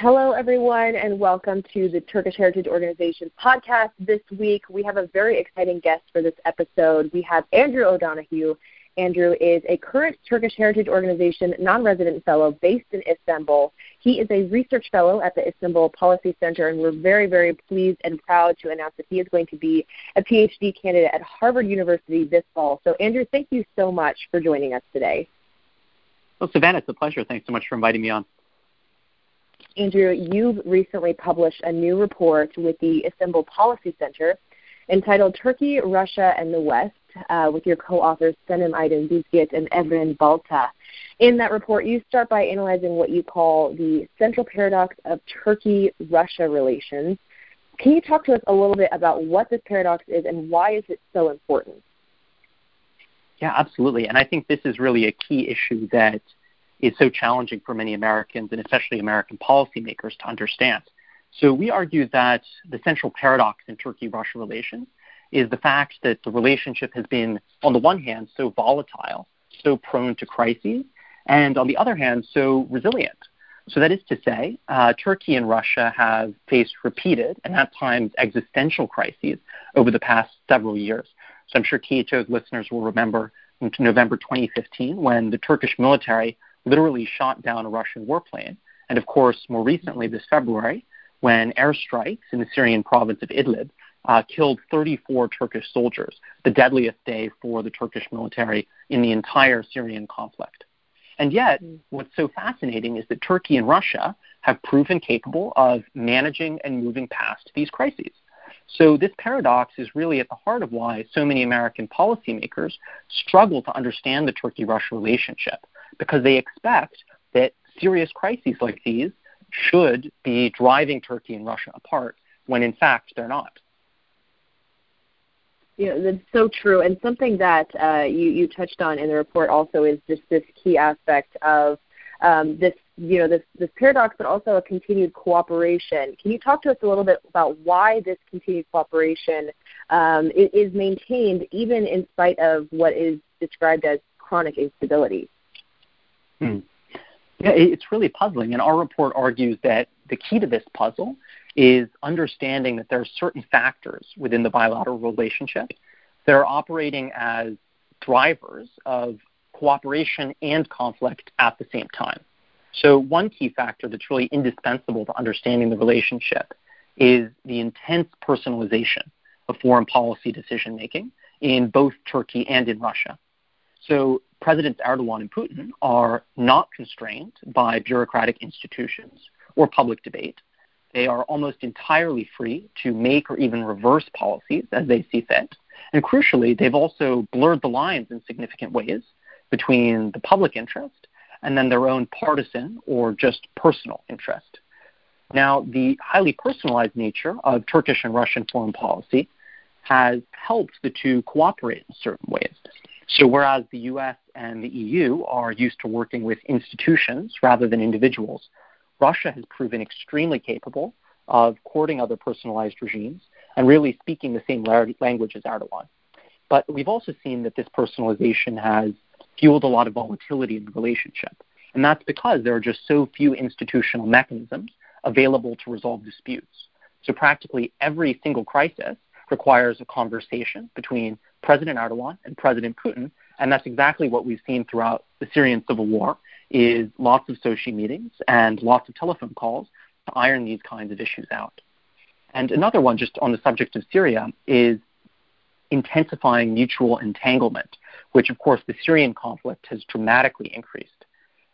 Hello, everyone, and welcome to the Turkish Heritage Organization podcast. This week, we have a very exciting guest for this episode. We have Andrew O'Donohue. Andrew is a current Turkish Heritage Organization non resident fellow based in Istanbul. He is a research fellow at the Istanbul Policy Center, and we're very, very pleased and proud to announce that he is going to be a PhD candidate at Harvard University this fall. So, Andrew, thank you so much for joining us today. Well, Savannah, it's a pleasure. Thanks so much for inviting me on. Andrew, you've recently published a new report with the Istanbul Policy Center entitled Turkey, Russia, and the West uh, with your co-authors Senem Aydin Düzgit and Evren Balta. In that report, you start by analyzing what you call the central paradox of Turkey-Russia relations. Can you talk to us a little bit about what this paradox is and why is it so important? Yeah, absolutely. And I think this is really a key issue that is so challenging for many Americans and especially American policymakers to understand. So we argue that the central paradox in Turkey-Russia relations is the fact that the relationship has been, on the one hand, so volatile, so prone to crises, and on the other hand, so resilient. So that is to say, uh, Turkey and Russia have faced repeated and at times existential crises over the past several years. So I'm sure THO's listeners will remember November 2015 when the Turkish military literally shot down a Russian warplane. And of course, more recently this February, when airstrikes in the Syrian province of Idlib uh, killed 34 Turkish soldiers, the deadliest day for the Turkish military in the entire Syrian conflict. And yet, what's so fascinating is that Turkey and Russia have proven capable of managing and moving past these crises. So, this paradox is really at the heart of why so many American policymakers struggle to understand the Turkey Russia relationship because they expect that serious crises like these should be driving Turkey and Russia apart when in fact they're not. Yeah, that's so true. And something that uh, you, you touched on in the report also is just this key aspect of um, this, you know, this, this paradox, but also a continued cooperation. Can you talk to us a little bit about why this continued cooperation um, is, is maintained even in spite of what is described as chronic instability? Hmm. Yeah, it's really puzzling. And our report argues that the key to this puzzle is understanding that there are certain factors within the bilateral relationship that are operating as drivers of cooperation and conflict at the same time. So, one key factor that's really indispensable to understanding the relationship is the intense personalization of foreign policy decision making in both Turkey and in Russia. So, Presidents Erdogan and Putin are not constrained by bureaucratic institutions or public debate. They are almost entirely free to make or even reverse policies as they see fit. And crucially, they've also blurred the lines in significant ways between the public interest and then their own partisan or just personal interest. Now, the highly personalized nature of Turkish and Russian foreign policy has helped the two cooperate in certain ways. So, whereas the US and the EU are used to working with institutions rather than individuals, Russia has proven extremely capable of courting other personalized regimes and really speaking the same language as Erdogan. But we've also seen that this personalization has fueled a lot of volatility in the relationship. And that's because there are just so few institutional mechanisms available to resolve disputes. So practically every single crisis requires a conversation between President Erdogan and President Putin, and that's exactly what we've seen throughout the Syrian civil war is lots of Sochi meetings and lots of telephone calls to iron these kinds of issues out. And another one, just on the subject of Syria, is intensifying mutual entanglement, which, of course, the Syrian conflict has dramatically increased.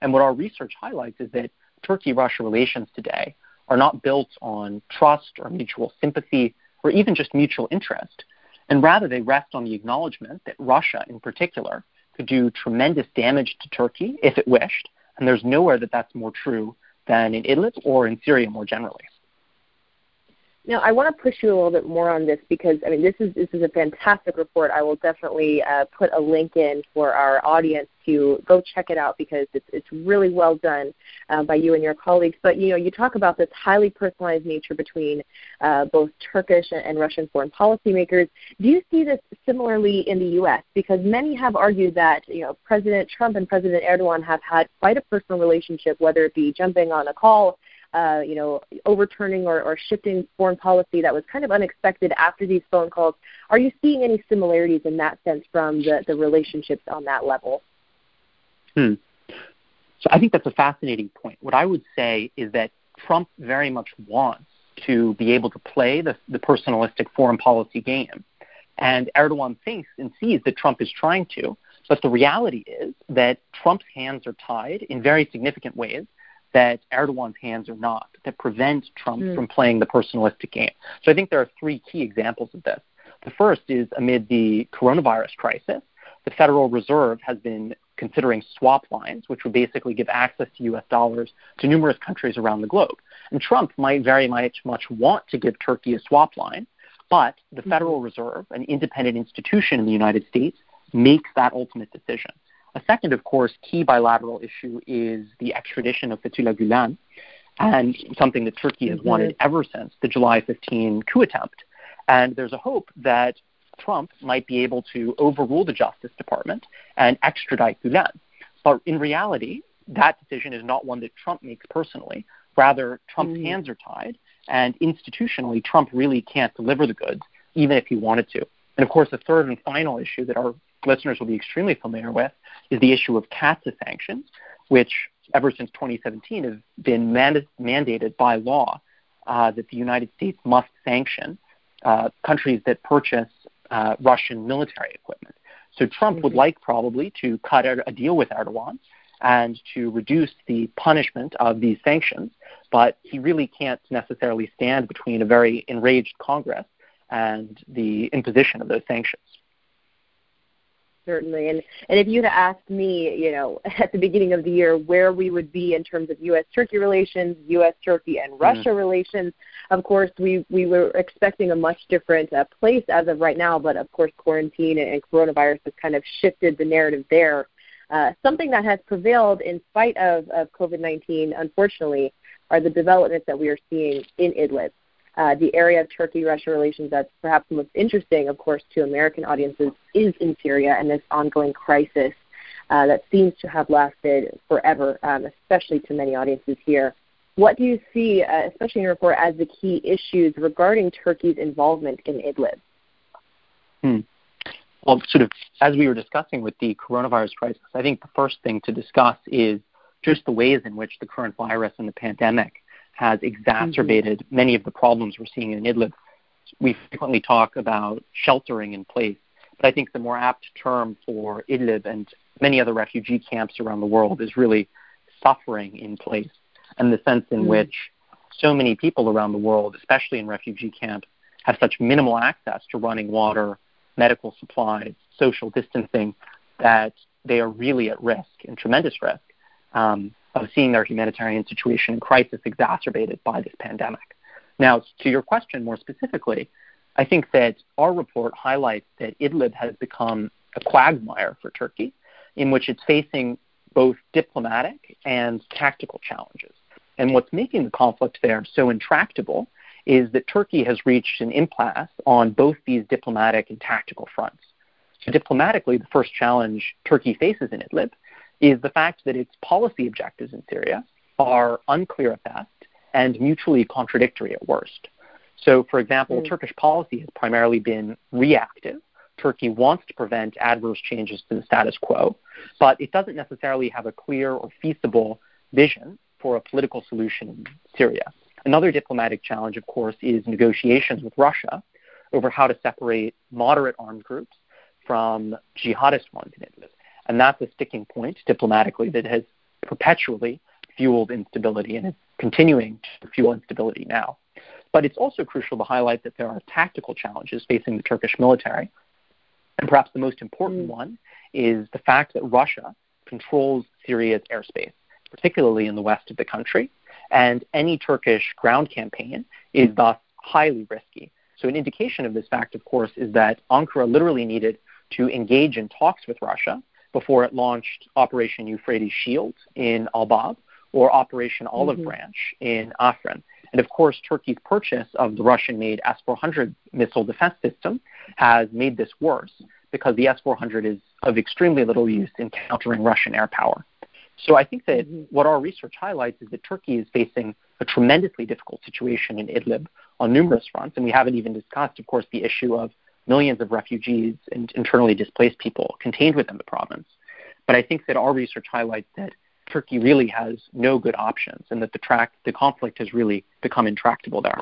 And what our research highlights is that Turkey Russia relations today are not built on trust or mutual sympathy or even just mutual interest, and rather they rest on the acknowledgement that Russia, in particular, could do tremendous damage to Turkey if it wished, and there's nowhere that that's more true than in Idlib or in Syria more generally. Now, I want to push you a little bit more on this because I mean this is this is a fantastic report. I will definitely uh, put a link in for our audience to go check it out because it's it's really well done uh, by you and your colleagues. But you know, you talk about this highly personalized nature between uh, both Turkish and Russian foreign policymakers. Do you see this similarly in the U.S. Because many have argued that you know President Trump and President Erdogan have had quite a personal relationship, whether it be jumping on a call uh, you know, overturning or, or shifting foreign policy that was kind of unexpected after these phone calls. Are you seeing any similarities in that sense from the, the relationships on that level? Hmm. So I think that's a fascinating point. What I would say is that Trump very much wants to be able to play the, the personalistic foreign policy game. And Erdogan thinks and sees that Trump is trying to. But the reality is that Trump's hands are tied in very significant ways that Erdogan's hands are not, that prevent Trump mm. from playing the personalistic game. So I think there are three key examples of this. The first is amid the coronavirus crisis, the Federal Reserve has been considering swap lines, which would basically give access to U.S. dollars to numerous countries around the globe. And Trump might very much, much want to give Turkey a swap line, but the mm-hmm. Federal Reserve, an independent institution in the United States, makes that ultimate decision. A second, of course, key bilateral issue is the extradition of Fethullah Gulen, and something that Turkey has mm-hmm. wanted ever since the July 15 coup attempt. And there's a hope that Trump might be able to overrule the Justice Department and extradite Gulen. But in reality, that decision is not one that Trump makes personally. Rather, Trump's mm. hands are tied, and institutionally, Trump really can't deliver the goods, even if he wanted to. And of course, the third and final issue that our listeners will be extremely familiar with is the issue of CAATSA sanctions, which ever since 2017 have been mand- mandated by law uh, that the United States must sanction uh, countries that purchase uh, Russian military equipment. So Trump mm-hmm. would like probably to cut a deal with Erdogan and to reduce the punishment of these sanctions, but he really can't necessarily stand between a very enraged Congress and the imposition of those sanctions certainly. And and if you'd asked me, you know, at the beginning of the year where we would be in terms of U.S. Turkey relations, U.S. Turkey and mm-hmm. Russia mm. relations, of course we we were expecting a much different uh, place as of right now. But of course, quarantine and, and coronavirus has kind of shifted the narrative there. Uh, something that has prevailed in spite of, of COVID-19, unfortunately, are the developments that we are seeing in Idlib. Uh, the area of Turkey-Russia relations that's perhaps most interesting, of course, to American audiences is in Syria and this ongoing crisis uh, that seems to have lasted forever, um, especially to many audiences here. What do you see, uh, especially in your report, as the key issues regarding Turkey's involvement in Idlib? Hmm. Well, sort of as we were discussing with the coronavirus crisis, I think the first thing to discuss is just the ways in which the coronavirus and the pandemic has exacerbated mm-hmm. many of the problems we're seeing in Idlib. We frequently talk about sheltering in place, but I think the more apt term for Idlib and many other refugee camps around the world is really suffering in place, and the sense in mm-hmm. which so many people around the world, especially in refugee camps, have such minimal access to running water, medical supplies, social distancing, that they are really at risk and tremendous risk um, of seeing their humanitarian situation in crisis exacerbated by this pandemic. Now, to your question more specifically, I think that our report highlights that Idlib has become a quagmire for Turkey, in which it's facing both diplomatic and tactical challenges. And what's making the conflict there so intractable is that Turkey has reached an impasse on both these diplomatic and tactical fronts. So, diplomatically, the first challenge Turkey faces in Idlib is the fact that its policy objectives in Syria are unclear at best and mutually contradictory at worst. So, for example, mm. Turkish policy has primarily been reactive. Turkey wants to prevent adverse changes to the status quo, but it doesn't necessarily have a clear or feasible vision for a political solution in Syria. Another diplomatic challenge, of course, is negotiations with Russia over how to separate moderate armed groups from jihadist ones in Idlib. And that's a sticking point diplomatically that has perpetually fueled instability and is continuing to fuel instability now. But it's also crucial to highlight that there are tactical challenges facing the Turkish military. And perhaps the most important mm. one is the fact that Russia controls Syria's airspace, particularly in the west of the country. And any Turkish ground campaign is thus highly risky. So, an indication of this fact, of course, is that Ankara literally needed to engage in talks with Russia before it launched Operation Euphrates Shield in Al Bab or Operation Olive mm-hmm. Branch in Afrin. And of course, Turkey's purchase of the Russian made S 400 missile defense system has made this worse because the S 400 is of extremely little use in countering Russian air power. So I think that mm-hmm. what our research highlights is that Turkey is facing a tremendously difficult situation in Idlib on numerous fronts, and we haven't even discussed, of course, the issue of millions of refugees and internally displaced people contained within the province. But I think that our research highlights that Turkey really has no good options and that the track the conflict has really become intractable there.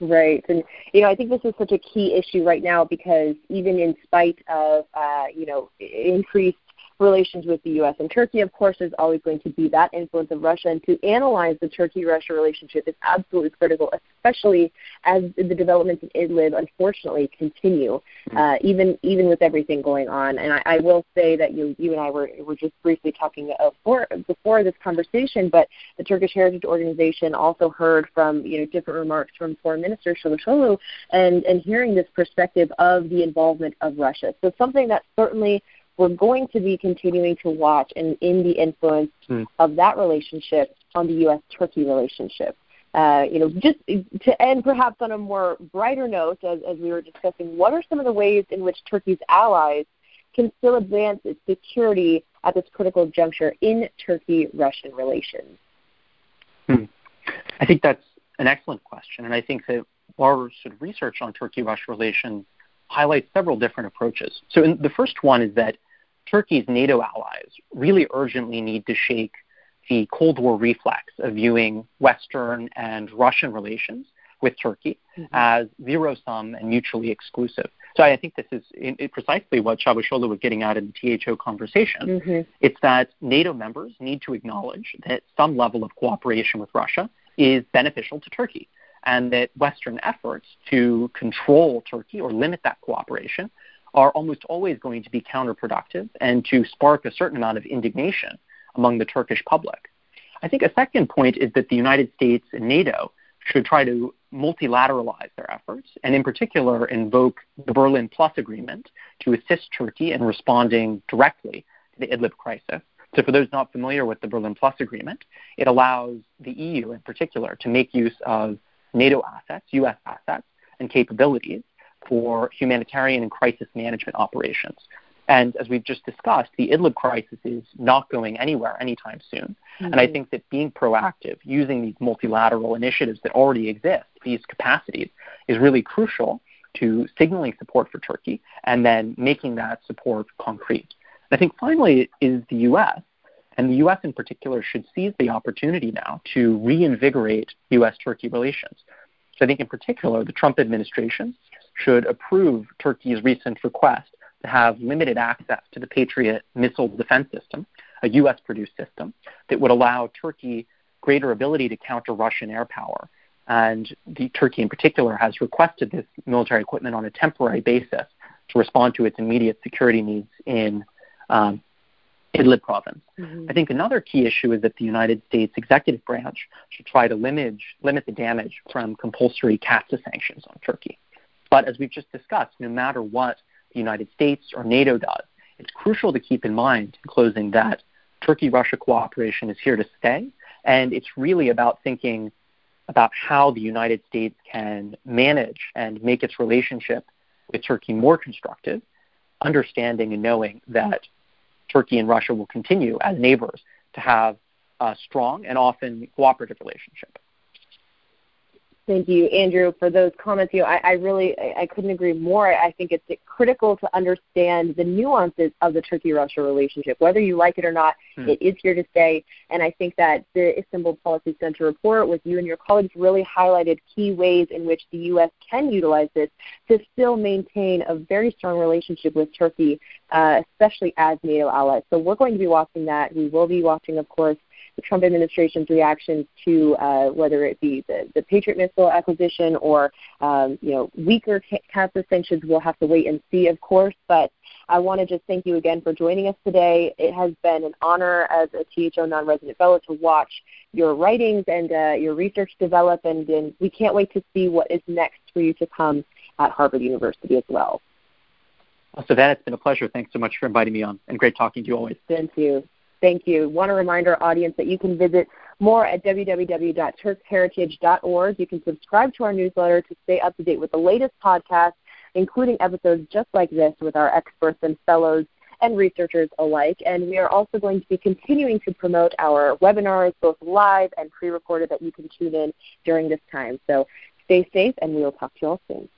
Right, and you know I think this is such a key issue right now because even in spite of uh, you know increased relations with the U.S. and Turkey, of course, there's always going to be that influence of Russia. And to analyze the Turkey-Russia relationship is absolutely critical, especially as the developments in Idlib, unfortunately, continue, mm-hmm. uh, even even with everything going on. And I, I will say that you you and I were were just briefly talking uh, before before this conversation, but the Turkish Heritage Organization also heard from you know different remarks from Foreign Minister Çavuşoğlu and and hearing this perspective of the involvement of Russia. So something that certainly we're going to be continuing to watch and in the influence mm. of that relationship on the U.S. Turkey relationship. Uh, you know, just to end perhaps on a more brighter note, as, as we were discussing, what are some of the ways in which Turkey's allies can still advance its security at this critical juncture in Turkey-Russian relations? Hmm. I think that's an excellent question, and I think that our sort of research on Turkey-Russia relations highlights several different approaches. So in, the first one is that Turkey's NATO allies really urgently need to shake the Cold War reflex of viewing Western and Russian relations with Turkey mm-hmm. as zero sum and mutually exclusive. So I think this is in, in precisely what Çavuşoğlu was getting at in the THO conversation. Mm-hmm. It's that NATO members need to acknowledge that some level of cooperation with Russia is beneficial to Turkey and that Western efforts to control Turkey or limit that cooperation are almost always going to be counterproductive and to spark a certain amount of indignation among the Turkish public. I think a second point is that the United States and NATO should try to multilateralize their efforts, and in particular invoke the Berlin Plus agreement to assist Turkey in responding directly to the Idlib crisis. So, for those not familiar with the Berlin Plus agreement, it allows the EU in particular to make use of NATO assets, U.S. assets, and capabilities for humanitarian and crisis management operations. And as we've just discussed, the Idlib crisis is not going anywhere anytime soon. Mm-hmm. And I mm-hmm. think that being proactive, using these multilateral initiatives that already exist, these capacities, is really crucial to signaling support for Turkey and then making that support concrete. I think finally is the U.S. And the U.S. in particular should seize the opportunity now to reinvigorate U.S. Turkey relations. So I think in particular, the Trump administration should approve Turkey's recent request to have limited access to the Patriot missile defense system, a U.S. produced system that would allow Turkey greater ability to counter Russian air power. And the, Turkey in particular has requested this military equipment on a temporary basis to respond to its immediate security needs in um, Idlib province. Mm-hmm. I think another key issue is that the United States executive branch should try to limit, limit the damage from compulsory CAATSA sanctions on Turkey. But as we've just discussed, no matter what the United States or NATO does, it's crucial to keep in mind in closing that Turkey Russia cooperation is here to stay. And it's really about thinking about how the United States can manage and make its relationship with Turkey more constructive, understanding and knowing that Turkey and Russia will continue as neighbors to have a strong and often cooperative relationship. Thank you, Andrew, for those comments. You know, I, I really I couldn't agree more. I think it's critical to understand the nuances of the Turkey-Russia relationship. Whether you like it or not, hmm. it is here to stay. And I think that the Istanbul Policy Center report with you and your colleagues really highlighted key ways in which the U.S. can utilize this to still maintain a very strong relationship with Turkey, uh, especially as NATO allies. So we're going to be watching that. We will be watching, of course, the Trump administration's reactions to uh, whether it be the, the Patriot missile acquisition or um, you know weaker CAATSA sanctions. We'll have to wait and see, of course. But I want to just thank you again for joining us today. It has been an honor as a THO non-resident fellow to watch your writings and uh, your research develop, and, and we can't wait to see what is next for you to come at Harvard University as well. Well, Savannah, it's been a pleasure. Thanks so much for inviting me on, and great talking to you always. Thank you. Thank you. Want to remind our audience that you can visit more at www.turkheritage.org. You can subscribe to our newsletter to stay up to date with the latest podcasts, including episodes just like this with our experts and fellows and researchers alike. And we are also going to be continuing to promote our webinars, both live and pre recorded, that you can tune in during this time. So stay safe, and we will talk to you all soon.